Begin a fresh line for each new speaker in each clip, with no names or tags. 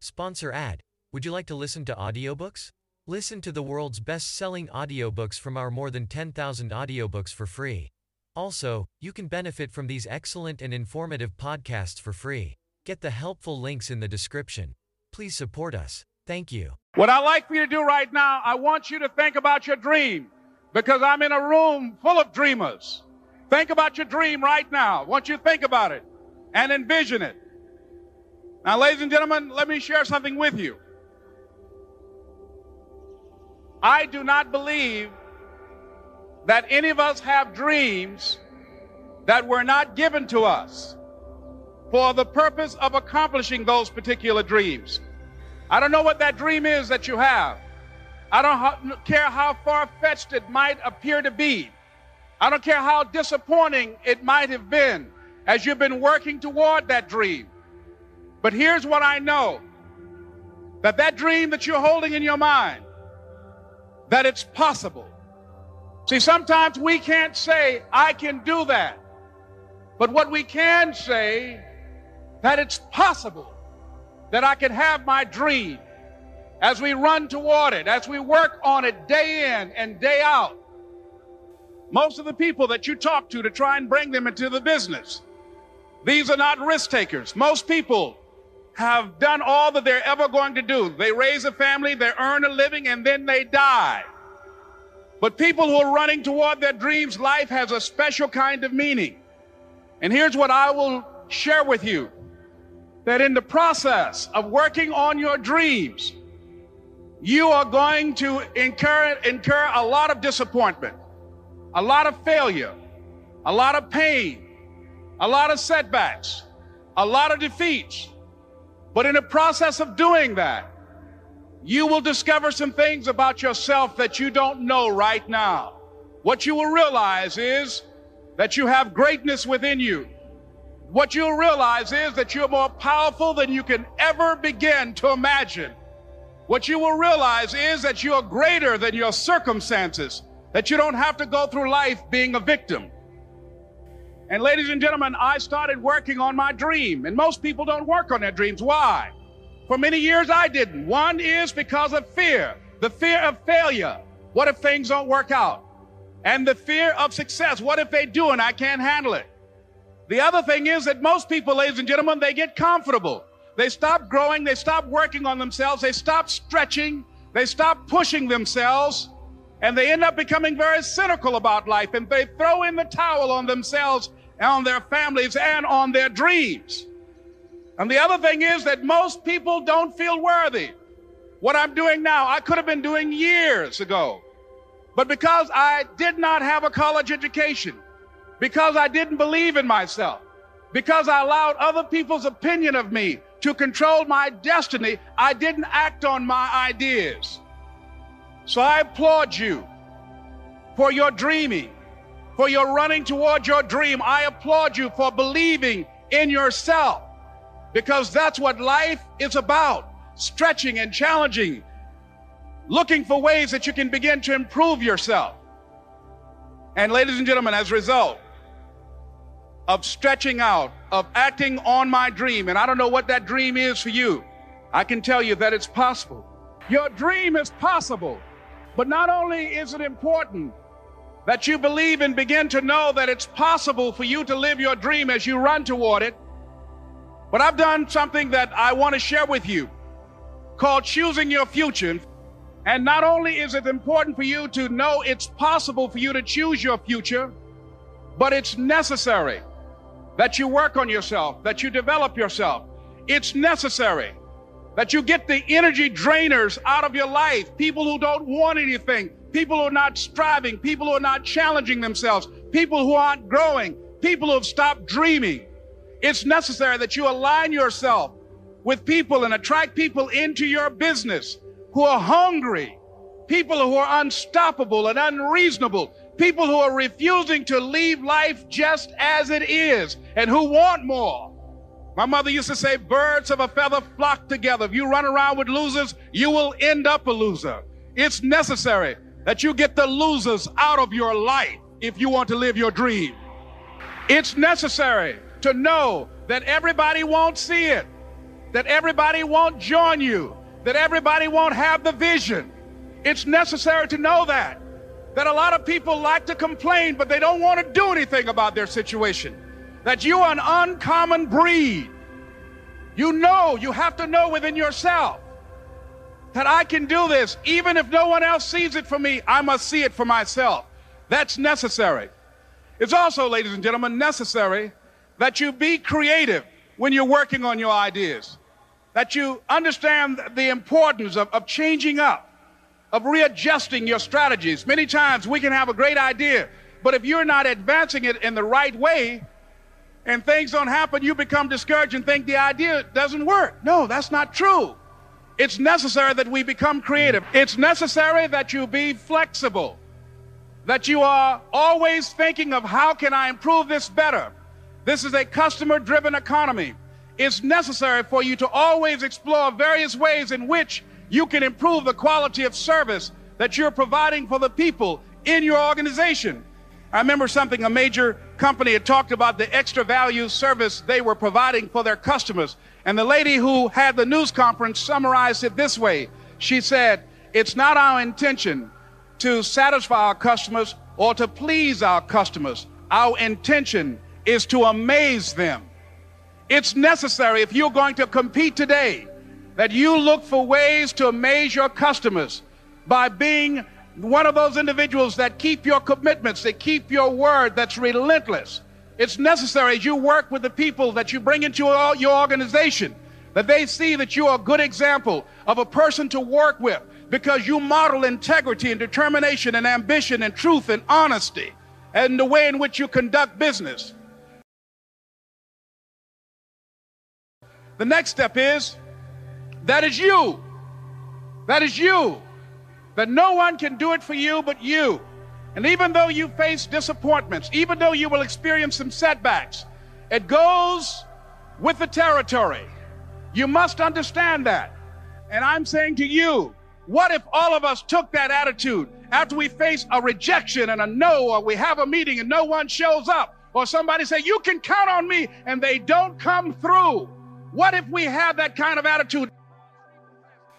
Sponsor ad. Would you like to listen to audiobooks? Listen to the world's best selling audiobooks from our more than 10,000 audiobooks for free. Also, you can benefit from these excellent and informative podcasts for free. Get the helpful links in the description. Please support us. Thank you.
What I'd like for you to do right now, I want you to think about your dream because I'm in a room full of dreamers. Think about your dream right now. I want you to think about it and envision it. Now, ladies and gentlemen, let me share something with you. I do not believe that any of us have dreams that were not given to us for the purpose of accomplishing those particular dreams. I don't know what that dream is that you have. I don't care how far fetched it might appear to be. I don't care how disappointing it might have been as you've been working toward that dream. But here's what I know that that dream that you're holding in your mind, that it's possible. See, sometimes we can't say, I can do that. But what we can say, that it's possible that I can have my dream as we run toward it, as we work on it day in and day out. Most of the people that you talk to to try and bring them into the business, these are not risk takers. Most people have done all that they're ever going to do. They raise a family, they earn a living, and then they die. But people who are running toward their dreams, life has a special kind of meaning. And here's what I will share with you that in the process of working on your dreams, you are going to incur, incur a lot of disappointment, a lot of failure, a lot of pain, a lot of setbacks, a lot of defeats. But in the process of doing that, you will discover some things about yourself that you don't know right now. What you will realize is that you have greatness within you what you'll realize is that you're more powerful than you can ever begin to imagine. What you will realize is that you're greater than your circumstances, that you don't have to go through life being a victim. And ladies and gentlemen, I started working on my dream, and most people don't work on their dreams. Why? For many years I didn't. One is because of fear, the fear of failure. What if things don't work out? And the fear of success. What if they do and I can't handle it? The other thing is that most people, ladies and gentlemen, they get comfortable. They stop growing. They stop working on themselves. They stop stretching. They stop pushing themselves. And they end up becoming very cynical about life. And they throw in the towel on themselves, on their families, and on their dreams. And the other thing is that most people don't feel worthy. What I'm doing now, I could have been doing years ago. But because I did not have a college education, because I didn't believe in myself, because I allowed other people's opinion of me to control my destiny, I didn't act on my ideas. So I applaud you for your dreaming, for your running toward your dream. I applaud you for believing in yourself because that's what life is about stretching and challenging, looking for ways that you can begin to improve yourself. And, ladies and gentlemen, as a result, of stretching out, of acting on my dream. And I don't know what that dream is for you. I can tell you that it's possible. Your dream is possible. But not only is it important that you believe and begin to know that it's possible for you to live your dream as you run toward it, but I've done something that I want to share with you called choosing your future. And not only is it important for you to know it's possible for you to choose your future, but it's necessary that you work on yourself, that you develop yourself. It's necessary that you get the energy drainers out of your life. People who don't want anything, people who are not striving, people who are not challenging themselves, people who aren't growing, people who have stopped dreaming. It's necessary that you align yourself with people and attract people into your business who are hungry, people who are unstoppable and unreasonable, people who are refusing to leave life just as it is and who want more. My mother used to say, birds of a feather flock together. If you run around with losers, you will end up a loser. It's necessary that you get the losers out of your life if you want to live your dream. It's necessary to know that everybody won't see it. that everybody won't join you, that everybody won't have the vision. It's necessary to know that. That a lot of people like to complain, but they don't want to do anything about their situation. That you are an uncommon breed. You know, you have to know within yourself that I can do this. Even if no one else sees it for me, I must see it for myself. That's necessary. It's also, ladies and gentlemen, necessary that you be creative when you're working on your ideas, that you understand the importance of, of changing up, of readjusting your strategies. Many times we can have a great idea, but if you're not advancing it in the right way and things don't happen, you become discouraged and think the idea doesn't work. No, that's not true. It's necessary that we become creative. It's necessary that you be flexible, that you are always thinking of how can I improve this better? This is a customer driven economy. It's necessary for you to always explore various ways in which you can improve the quality of service that you're providing for the people in your organization. I remember something a major company had talked about the extra value service they were providing for their customers. And the lady who had the news conference summarized it this way. She said, It's not our intention to satisfy our customers or to please our customers. Our intention is to amaze them. It's necessary if you're going to compete today that you look for ways to amaze your customers by being one of those individuals that keep your commitments, that keep your word, that's relentless. It's necessary as you work with the people that you bring into your organization that they see that you are a good example of a person to work with because you model integrity and determination and ambition and truth and honesty and the way in which you conduct business. The next step is that is you. That is you. That no one can do it for you but you. And even though you face disappointments, even though you will experience some setbacks, it goes with the territory. You must understand that. And I'm saying to you, what if all of us took that attitude after we face a rejection and a no, or we have a meeting and no one shows up, or somebody say, You can count on me, and they don't come through? What if we have that kind of attitude?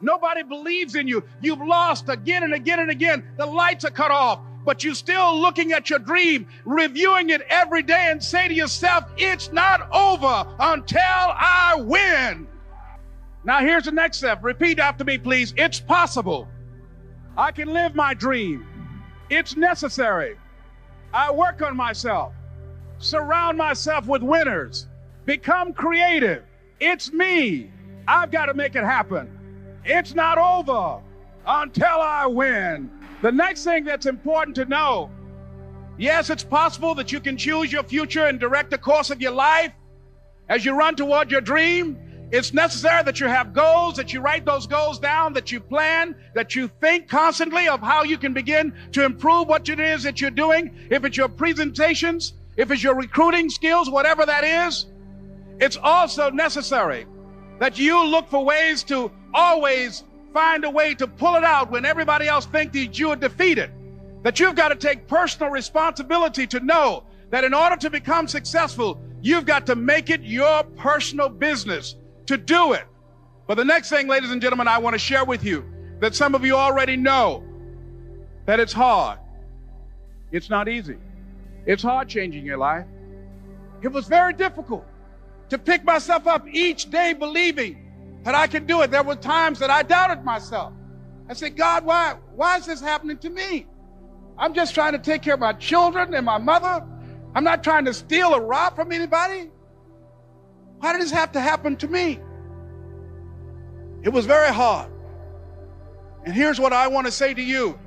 Nobody believes in you. You've lost again and again and again. The lights are cut off, but you're still looking at your dream, reviewing it every day, and say to yourself, It's not over until I win. Now, here's the next step. Repeat after me, please. It's possible. I can live my dream. It's necessary. I work on myself. Surround myself with winners. Become creative. It's me. I've got to make it happen. It's not over until I win. The next thing that's important to know yes, it's possible that you can choose your future and direct the course of your life as you run toward your dream. It's necessary that you have goals, that you write those goals down, that you plan, that you think constantly of how you can begin to improve what it is that you're doing. If it's your presentations, if it's your recruiting skills, whatever that is, it's also necessary that you look for ways to always find a way to pull it out when everybody else thinks that you are defeated. That you've got to take personal responsibility to know that in order to become successful, you've got to make it your personal business to do it. But the next thing, ladies and gentlemen, I want to share with you that some of you already know that it's hard. It's not easy. It's hard changing your life. It was very difficult to pick myself up each day believing that I can do it. There were times that I doubted myself. I said, God, why, why is this happening to me? I'm just trying to take care of my children and my mother. I'm not trying to steal or rob from anybody. Why did this have to happen to me? It was very hard. And here's what I want to say to you.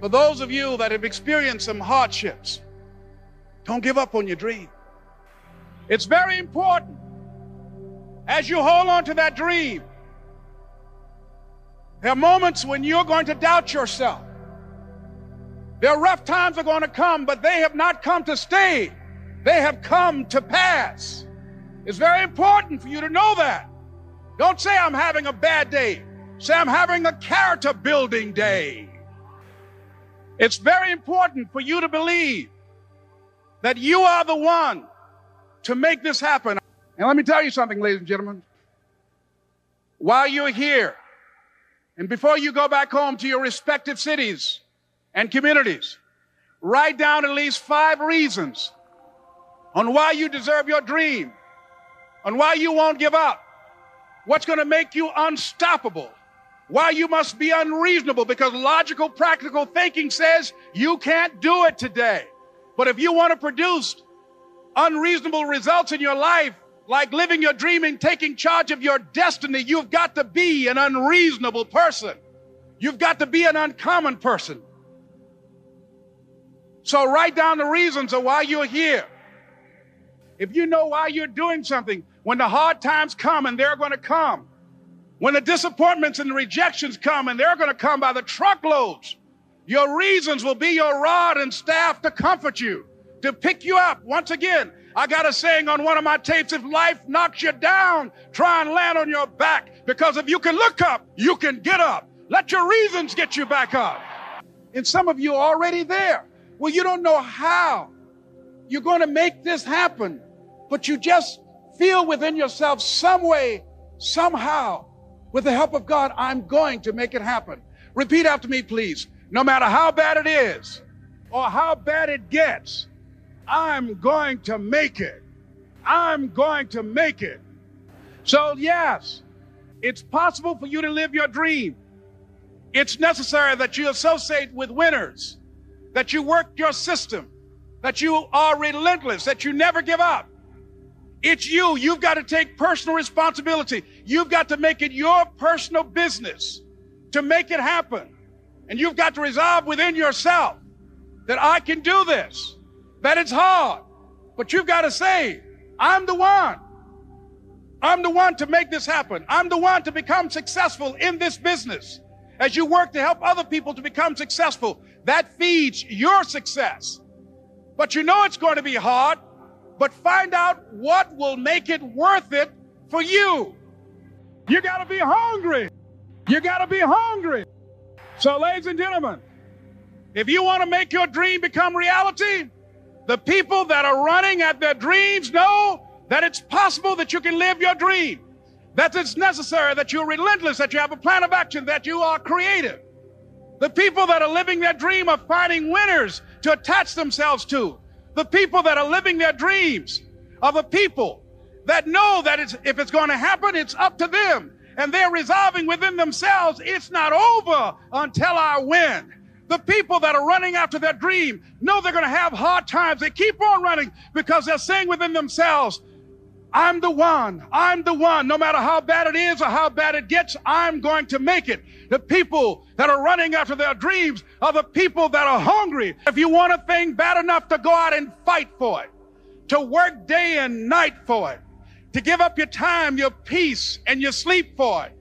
For those of you that have experienced some hardships, don't give up on your dream. It's very important as you hold on to that dream. There are moments when you're going to doubt yourself. There are rough times are going to come, but they have not come to stay. They have come to pass. It's very important for you to know that. Don't say I'm having a bad day. Say I'm having a character building day. It's very important for you to believe that you are the one to make this happen. And let me tell you something, ladies and gentlemen. while you're here and before you go back home to your respective cities and communities, write down at least five reasons on why you deserve your dream, on why you won't give up, what's going to make you unstoppable, why you must be unreasonable because logical, practical thinking says you can't do it today. But if you want to produce unreasonable results in your life, like living your dream and taking charge of your destiny, you've got to be an unreasonable person. You've got to be an uncommon person. So write down the reasons of why you're here. If you know why you're doing something, when the hard times come and they're going to come, when the disappointments and the rejections come and they're going to come by the truckloads, your reasons will be your rod and staff to comfort you, to pick you up. Once again, I got a saying on one of my tapes if life knocks you down, try and land on your back because if you can look up, you can get up. Let your reasons get you back up. And some of you are already there. Well, you don't know how you're going to make this happen, but you just feel within yourself some way, somehow, with the help of God, I'm going to make it happen. Repeat after me, please. No matter how bad it is or how bad it gets, I'm going to make it. I'm going to make it. So, yes, it's possible for you to live your dream. It's necessary that you associate with winners, that you work your system, that you are relentless, that you never give up. It's you. You've got to take personal responsibility. You've got to make it your personal business to make it happen. And you've got to resolve within yourself that I can do this, that it's hard, but you've got to say, I'm the one. I'm the one to make this happen. I'm the one to become successful in this business. As you work to help other people to become successful, that feeds your success. But you know it's going to be hard, but find out what will make it worth it for you. You got to be hungry. You got to be hungry. So, ladies and gentlemen, if you want to make your dream become reality, the people that are running at their dreams know that it's possible that you can live your dream, that it's necessary, that you're relentless, that you have a plan of action, that you are creative. The people that are living their dream are finding winners to attach themselves to. The people that are living their dreams are the people that know that it's, if it's going to happen, it's up to them. And they're resolving within themselves, it's not over until I win. The people that are running after their dream know they're going to have hard times. They keep on running because they're saying within themselves, I'm the one. I'm the one. No matter how bad it is or how bad it gets, I'm going to make it. The people that are running after their dreams are the people that are hungry. If you want a thing bad enough to go out and fight for it, to work day and night for it, to give up your time, your peace, and your sleep for it.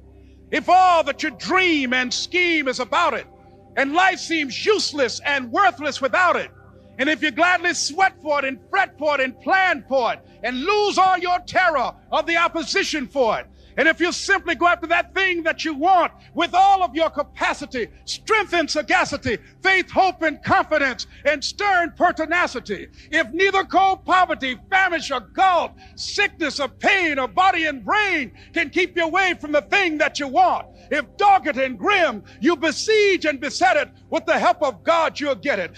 If all that you dream and scheme is about it, and life seems useless and worthless without it, and if you gladly sweat for it and fret for it and plan for it and lose all your terror of the opposition for it, and if you simply go after that thing that you want with all of your capacity, strength and sagacity, faith, hope, and confidence, and stern pertinacity, if neither cold poverty, famish, or gulf, sickness, or pain, or body and brain can keep you away from the thing that you want, if dogged and grim, you besiege and beset it, with the help of God, you'll get it.